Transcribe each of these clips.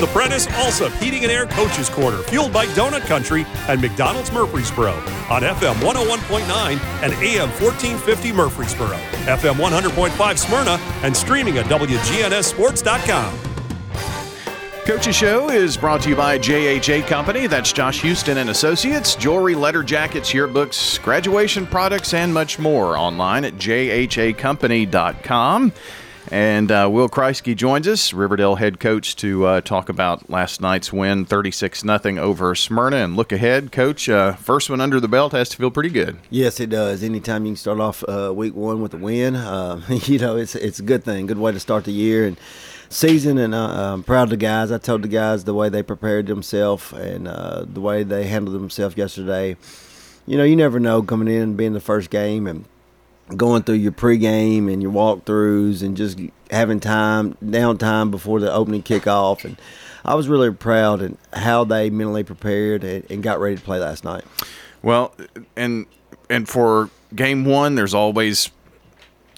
The Prentice Allsup Heating and Air Coaches Corner, fueled by Donut Country and McDonald's Murfreesboro on FM 101.9 and AM 1450 Murfreesboro, FM 100.5 Smyrna, and streaming at WGNSSports.com. Coach's Show is brought to you by JHA Company. That's Josh Houston and Associates. Jewelry, letter jackets, yearbooks, graduation products, and much more online at jhacompany.com. And uh, Will Kriesky joins us, Riverdale head coach, to uh, talk about last night's win, 36 0 over Smyrna. And look ahead, coach. Uh, first one under the belt has to feel pretty good. Yes, it does. Anytime you can start off uh, week one with a win, uh, you know it's it's a good thing, good way to start the year and season. And uh, I'm proud of the guys. I told the guys the way they prepared themselves and the way they handled themselves yesterday. You know, you never know coming in and being the first game and going through your pregame and your walkthroughs and just having time downtime before the opening kickoff and I was really proud of how they mentally prepared and, and got ready to play last night. Well, and and for game one, there's always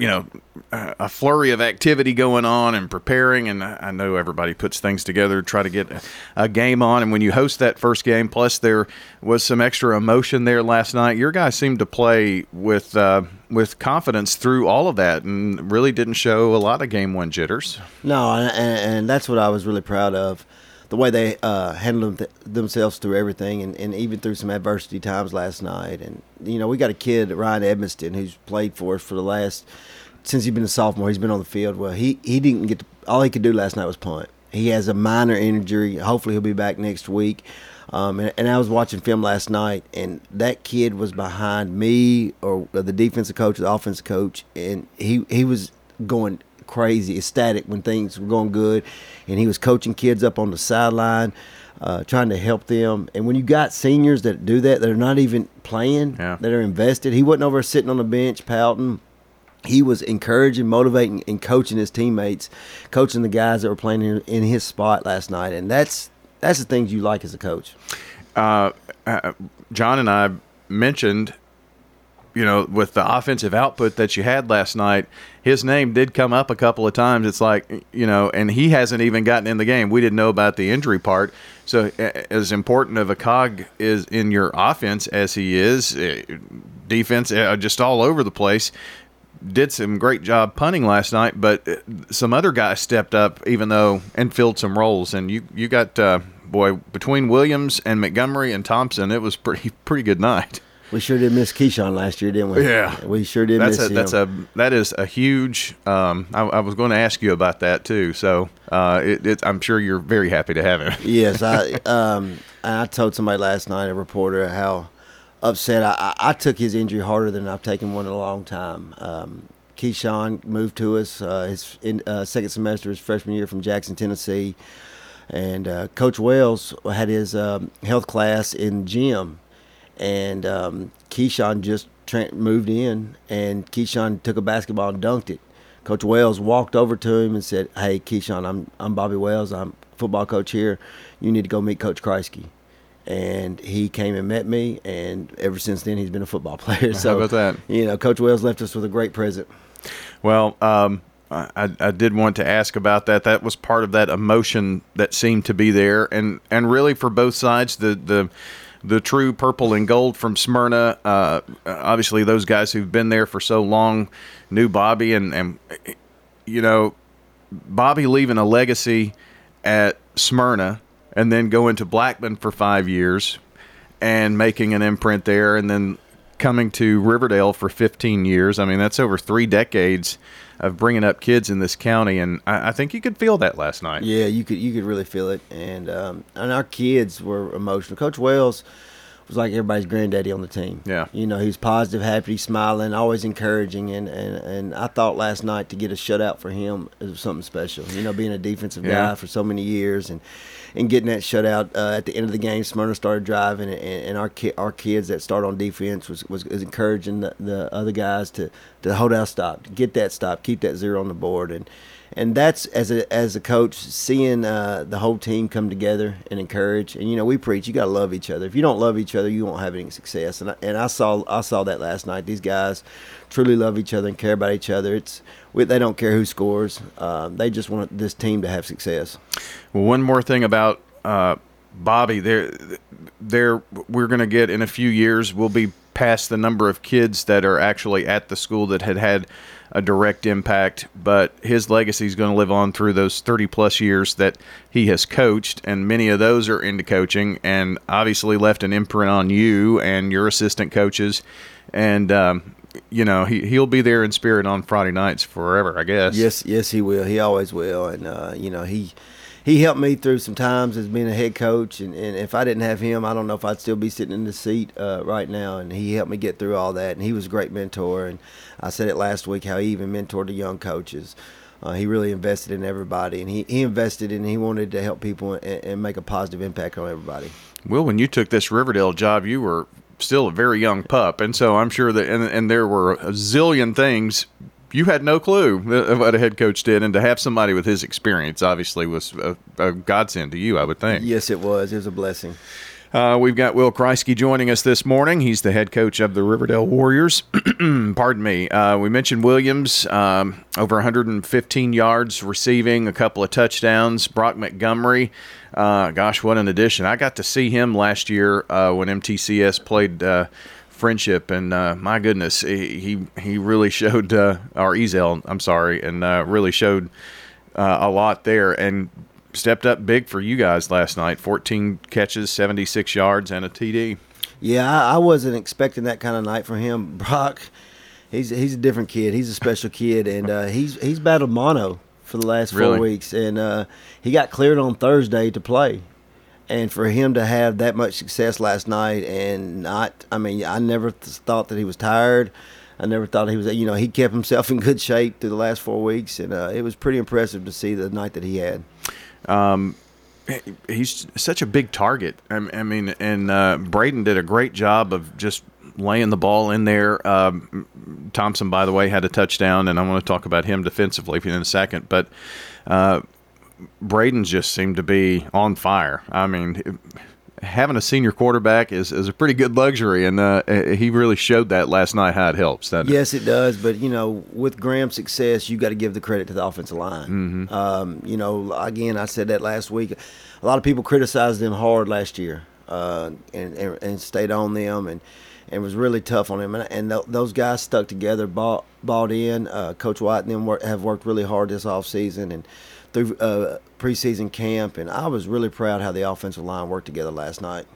you know a flurry of activity going on and preparing and i know everybody puts things together to try to get a, game on. And when you host that first game plus there was some extra emotion there last night your guys seemed to play with uh, with confidence through all of that and really didn't show a lot of game one jitters. No and, and that's what i was really proud of the way they uh, handled th- themselves through everything and, and even through some adversity times last night. And, you know, we got a kid, Ryan Edmiston, who's played for us for the last, since he's been a sophomore, he's been on the field. Well, he, he didn't get, to, all he could do last night was punt. He has a minor injury. Hopefully he'll be back next week. Um, and, and, I was watching film last night, and that kid was behind me or the defensive coach, the offensive coach, and he, he was going crazy, ecstatic when things were going good, and he was coaching kids up on the sideline, uh, trying to help them. And when you got seniors that do that, that are not even playing, yeah. that are invested, he wasn't over sitting on the bench pouting. He was encouraging, motivating, and coaching his teammates, coaching the guys that were playing in, in his spot last night, and that's that's the things you like as a coach. Uh, uh, John and I mentioned you know, with the offensive output that you had last night, his name did come up a couple of times. It's like, you know, and he hasn't even gotten in the game. We didn't know about the injury part. So, as important of a cog is in your offense as he is, eh, defense eh, just all over the place. Did some great job punting last night, but eh, some other guys stepped up, even though and filled some roles. And you you got uh, boy between Williams and Montgomery and Thompson, it was pretty pretty good night. We sure did miss Keyshawn last year, didn't we? Yeah, we sure did that's miss a, him. That's a that is a huge. Um, I, I, was going to ask you about that too. So uh, it, it, I'm sure you're very happy to have him. yes, I um, I told somebody last night, a reporter, how upset I, I, took his injury harder than I've taken one in a long time. Um, Keyshawn moved to us uh, his in, uh, second semester his freshman year from Jackson, Tennessee, and uh, Coach Wells had his um, health class in gym and um, Keyshawn just tra- moved in, and Keyshawn took a basketball and dunked it. Coach Wells walked over to him and said, "Hey, Keyshawn, I'm I'm Bobby Wells. I'm football coach here. You need to go meet Coach Kriesky." And he came and met me, and ever since then he's been a football player. So, How about that? You know, Coach Wells left us with a great present. Well, um, I, I did want to ask about that. That was part of that emotion that seemed to be there, and and really for both sides, the the the true purple and gold from Smyrna. Uh, obviously, those guys who've been there for so long knew Bobby, and, and you know, Bobby leaving a legacy at Smyrna and then going to Blackman for five years and making an imprint there, and then coming to Riverdale for 15 years. I mean, that's over three decades of bringing up kids in this county, and I, I, think you could feel that last night. Yeah, you could you could really feel it, and um, and our kids were emotional. Coach Wells was like everybody's granddaddy on the team. Yeah, you know he's positive, happy, smiling, always encouraging, and and and I thought last night to get a shutout for him was something special. You know, being a defensive yeah. guy for so many years and and getting that shutout uh, at the end of the game. Smyrna started driving, and, and our ki- our kids that start on defense was, was, was encouraging the, the, other guys to, to hold out stop, get that stop, keep that zero on the board, and and that's as a as a coach seeing uh, the whole team come together and encourage. And you know, we preach you got to love each other. If you don't love each other, you won't have any success. And I, and I saw I saw that last night. These guys truly love each other and care about each other. It's they don't care who scores. Uh, they just want this team to have success. Well, one more thing about uh, Bobby, there, there we're going to get in a few years. We'll be past the number of kids that are actually at the school that had had a direct impact, but his legacy is going to live on through those 30 plus years that he has coached, and many of those are into coaching, and obviously left an imprint on you and your assistant coaches, and um, you know he he'll be there in spirit on Friday nights forever, I guess. Yes, yes, he will. He always will, and uh, you know he he helped me through some times as being a head coach, and, and if I didn't have him, I don't know if I'd still be sitting in the seat uh, right now. And he helped me get through all that, and he was a great mentor. And I said it last week how he even mentored the young coaches. Uh, he really invested in everybody, and he, he invested in. He wanted to help people and, and make a positive impact on everybody. Well, when you took this Riverdale job, you were still a very young pup, and so I'm sure that and, and there were a zillion things you had no clue what a head coach did, and to have somebody with his experience obviously was a, a godsend to you, I would think. Yes, it was. It was a blessing. Uh, we've got Will Kriesky joining us this morning. He's the head coach of the Riverdale Warriors. Pardon me. Uh, we mentioned Williams, um, over 115 yards receiving, a couple of touchdowns. Brock Montgomery, uh, gosh, what an addition. I got to see him last year uh, when MTCS played uh, friendship, and uh, my goodness, he he really showed uh, our Ezel. I'm sorry, and uh, really showed uh, a lot there, and stepped up big for you guys last night. 14 catches, 76 yards, and a TD. Yeah, I, I wasn't expecting that kind of night from him, Brock. He's he's a different kid. He's a special kid, and uh, he's he's battled mono for the last four really? weeks, and uh, he got cleared on Thursday to play and for him to have that much success last night and not i mean i never th- thought that he was tired. I never thought he was you know he kept himself in good shape through the last four weeks and uh, it was pretty impressive to see the night that he had. Um, he's such a big target. I, I mean and uh, braden did a great job of just laying the ball in there. Um, thompson by the way had a touchdown and i want to talk about him defensively in a second but uh, Braden just seemed to be on fire. I mean, having a senior quarterback is, is a pretty good luxury, and uh, he really showed that last night how it helps. yes, it? it? does. But you know, with Graham's success, you got to give the credit to the offensive line. Mm-hmm. Um, you know, again, I said that last week. A lot of people criticized them hard last year, uh, and, and, and stayed on them, and and was really tough on him. And, and th- those guys stuck together, bought bought in. Uh, Coach White and them work, have worked really hard this off season, and through uh, preseason camp, and I was really proud how the offensive line worked together last night.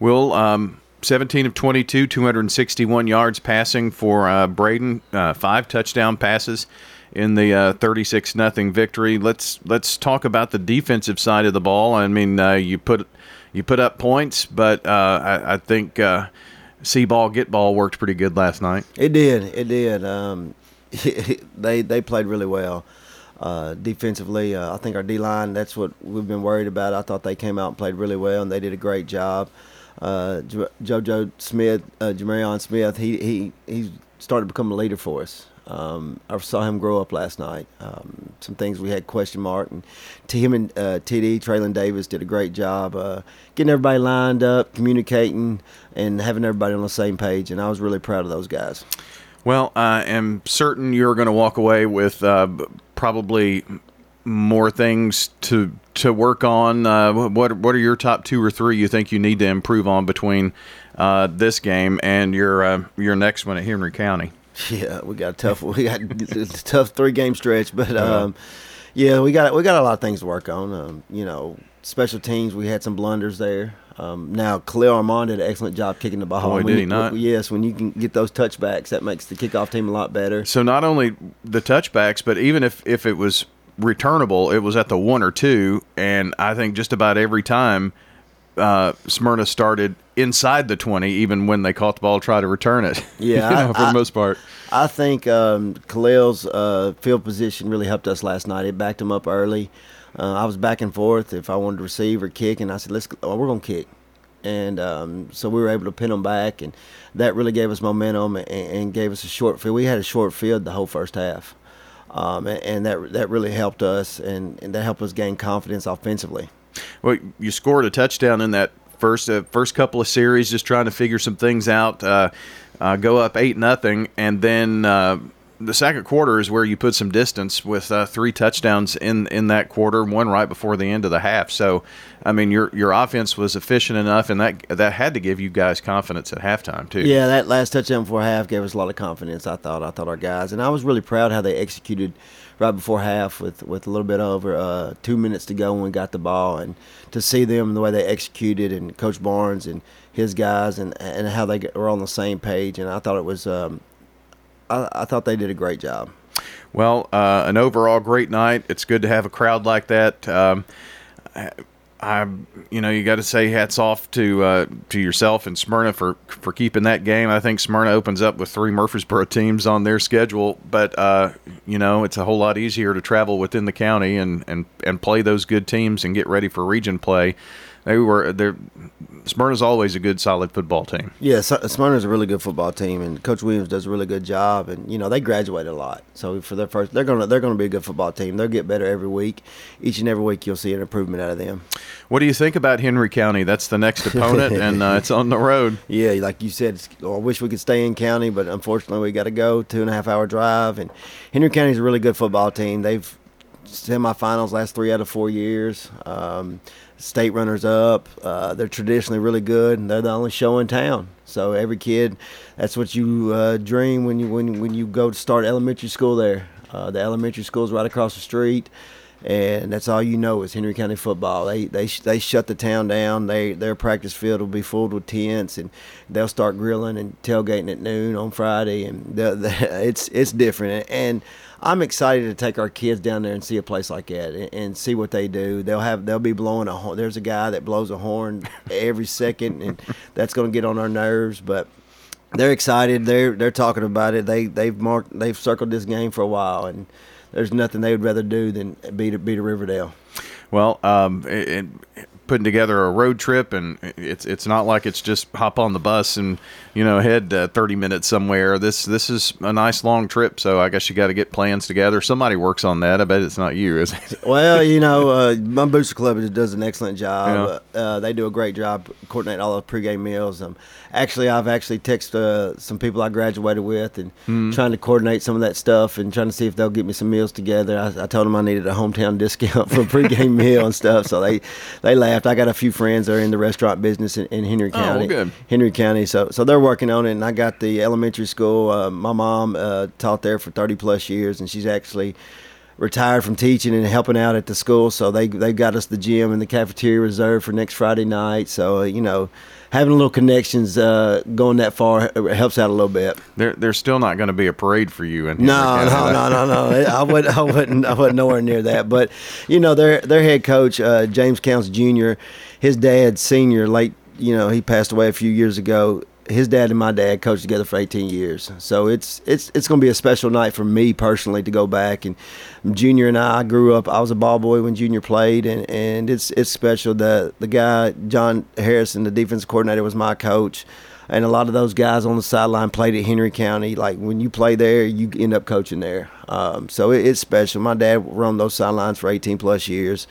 Will, um, 17 of 22, 261 yards passing for uh, Braden, uh, five touchdown passes in the uh, 36 nothing victory. Let's let's talk about the defensive side of the ball. I mean, uh, you put you put up points, but uh, I, I, think uh, see ball get ball worked pretty good last night. It did. It did. Um, they they played really well. Uh, defensively, uh, I think our D line, that's what we've been worried about. I thought they came out and played really well, and they did a great job. Uh, JoJo Smith, uh, Jamarion Smith, he, he, he started to become a leader for us. Um, I saw him grow up last night. Um, some things we had question mark, and to him and uh, TD Traylon Davis did a great job uh, getting everybody lined up, communicating, and having everybody on the same page. And I was really proud of those guys. Well, I am certain you're going to walk away with uh, probably more things to to work on. Uh, what what are your top two or three you think you need to improve on between uh, this game and your uh, your next one at Henry County? Yeah, we got a tough we got a tough three game stretch, but um, yeah, we got we got a lot of things to work on. Um, you know, special teams we had some blunders there. Um, now, Khalil Armand did an excellent job kicking the ball. Boy, when did you, he not? Yes, when you can get those touchbacks, that makes the kickoff team a lot better. So not only the touchbacks, but even if if it was returnable, it was at the one or two, and I think just about every time uh, Smyrna started inside the twenty, even when they caught the ball, try to return it. Yeah, you know, for I, the most part. I think um, Khalil's uh, field position really helped us last night. It backed him up early. Uh, I was back and forth if I wanted to receive or kick, and I said, "Let's. Oh, we're gonna kick." and um, so we were able to pin them back, and that really gave us momentum and, and, gave us a short field. We had a short field the whole first half. um, and, and that that really helped us, and, and that helped us gain confidence offensively. Well, you scored a touchdown in that first uh, first couple of series, just trying to figure some things out. Uh, uh, go up eight nothing, and then uh, the second quarter is where you put some distance with uh, three touchdowns in in that quarter, one right before the end of the half. So, I mean, your your offense was efficient enough, and that that had to give you guys confidence at halftime too. Yeah, that last touchdown before half gave us a lot of confidence. I thought. I thought our guys, and I was really proud how they executed right before half with with a little bit over uh, two minutes to go when we got the ball, and to see them the way they executed, and Coach Barnes and his guys, and and how they were on the same page, and I thought it was. Um, I, I thought they did a great job. Well, uh, an overall great night. It's good to have a crowd like that. Um, I, you know, you got to say hats off to uh, to yourself and Smyrna for for keeping that game. I think Smyrna opens up with three Murfreesboro teams on their schedule, but uh, you know, it's a whole lot easier to travel within the county and and and play those good teams and get ready for region play they were they're Smyrna's always a good solid football team. Yeah, Smyrna's a really good football team, and Coach Williams does a really good job. And you know they graduate a lot, so for their first, they're gonna they're gonna be a good football team. They'll get better every week. Each and every week, you'll see an improvement out of them. What do you think about Henry County? That's the next opponent, and uh, it's on the road. Yeah, like you said, I wish we could stay in county, but unfortunately, we got to go two and a half hour drive. And Henry County's a really good football team. They've semifinals last three out of four years. Um, state runners up. Uh, they're traditionally really good, and they're the only show in town. So every kid, that's what you uh, dream when you when when you go to start elementary school there. Uh, the elementary school is right across the street, and that's all you know is Henry County football. They they they shut the town down. They their practice field will be filled with tents, and they'll start grilling and tailgating at noon on Friday, and the, the, it's it's different and I'm excited to take our kids down there and see a place like that and, and see what they do. They'll have they'll be blowing a horn. There's a guy that blows a horn every second, and that's going to get on our nerves. But they're excited. They're they're talking about it. They they've marked they've circled this game for a while, and there's nothing they would rather do than beat beat a Riverdale. Well, um, putting together a road trip, and it's it's not like it's just hop on the bus and you know head uh, 30 minutes somewhere. This this is a nice long trip, so I guess you got to get plans together. Somebody works on that. I bet it's not you, is it? well, you know, uh, my booster club does an excellent job. Yeah. Uh, they do a great job coordinating all the pregame meals. Um, actually, I've actually texted uh, some people I graduated with and mm-hmm. trying to coordinate some of that stuff and trying to see if they'll get me some meals together. I, I told them I needed a hometown discount for a pregame meal and stuff, so they they laughed. I got a few friends that are in the restaurant business in, in Henry oh, County. Oh, good. Henry County, so so they're working on it. And I got the elementary school. Uh, my mom uh, taught there for 30 plus years, and she's actually retired from teaching and helping out at the school. So they they got us the gym and the cafeteria reserved for next Friday night. So uh, you know, having a little connections uh, going that far helps out a little bit. There, there's still not going to be a parade for you. In no, no, no, no, no. I would, I wouldn't, I wasn't nowhere near that. But you know, their their head coach uh, James Counts Jr. His dad, senior, late. You know, he passed away a few years ago his dad and my dad coached together for 18 years. So it's it's it's going to be a special night for me personally to go back and Junior and I, grew up. I was a ball boy when Junior played, and, and it's it's special. The the guy John Harrison, the defense coordinator, was my coach, and a lot of those guys on the sideline played at Henry County. Like when you play there, you end up coaching there. Um, so it, it's special. My dad run those sidelines for 18 plus years,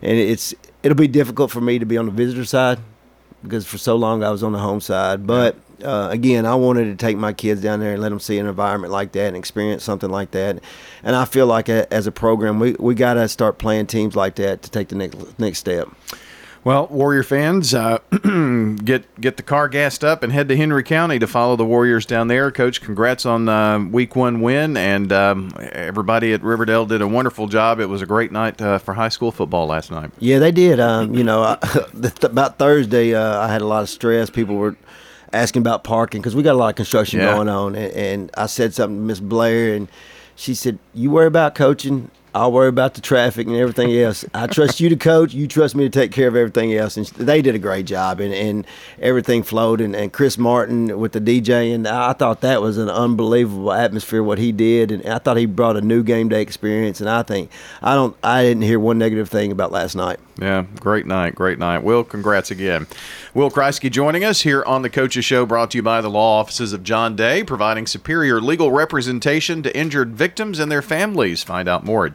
and it's it'll be difficult for me to be on the visitor side because for so long I was on the home side. But uh, again, I wanted to take my kids down there and let them see an environment like that and experience something like that. And I feel like a, as a program, we, we got to start playing teams like that to take the next next step. Well, Warrior fans, uh, get get the car gassed up and head to Henry County to follow the Warriors down there. Coach, congrats on uh, Week One win, and um, everybody at Riverdale did a wonderful job. It was a great night uh, for high school football last night. Yeah, they did. Um, you know, about Thursday, uh, I had a lot of stress. People were asking about parking because we got a lot of construction yeah. going on, and, and I said something to Miss Blair, and she said, "You worry about coaching." I'll worry about the traffic and everything else. I trust you to coach. You trust me to take care of everything else. And they did a great job, and, and everything flowed. And, and Chris Martin with the DJ, and I thought that was an unbelievable atmosphere what he did. And I thought he brought a new game day experience. And I think I don't, I didn't hear one negative thing about last night. Yeah, great night, great night. Will, congrats again. Will Kriesky joining us here on the Coaches Show, brought to you by the law offices of John Day, providing superior legal representation to injured victims and their families. Find out more at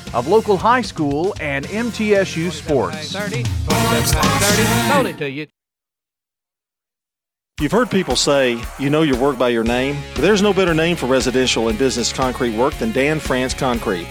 of local high school and MTSU sports. 30, 30, sold it to you. You've heard people say, you know your work by your name, but there's no better name for residential and business concrete work than Dan France Concrete.